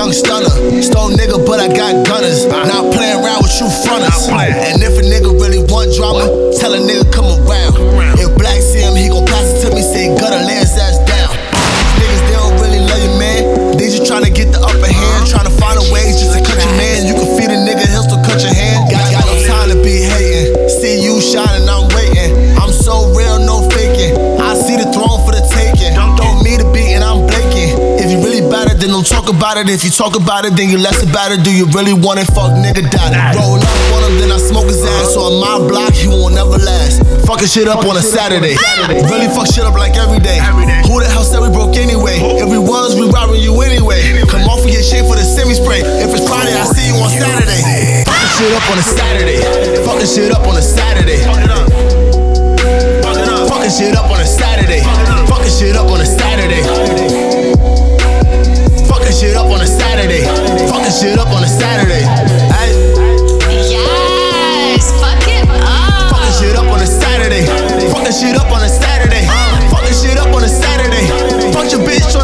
young stunner. Stone nigga, but I got gunners. Not playing around with you fronters. And if drama, tell a nigga come around. If Black see him, he gon' pass it to me, say gutter, lay his ass down. Niggas, they don't really love you, man. They just tryna get the upper hand. Tryna find a way just to cut your man. You can feed a nigga, he'll still cut your hand. Got, got no time to be hating. See you shining, I'm waiting. I'm so real, no faking. I see the throne for the taking. Don't mean to be and I'm blinking. If you really bad it, then don't talk about it. If you talk about it, then you less about it. Do you really want it? Fuck nigga, die. Roll up on him, then I smoke his ass. So on my never last. Fucking shit up on a Saturday. Really fuck shit up like every day. Who the hell said we broke anyway? If we was, we robbing you anyway. Come off and get shit for the semi spray. If it's Friday, I see you on Saturday. Fucking shit up on a Saturday. Fucking shit up on a Saturday. Fucking shit up on a Saturday. Fucking shit up on a Saturday.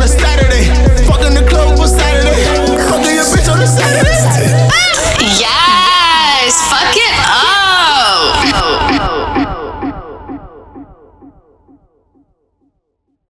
the side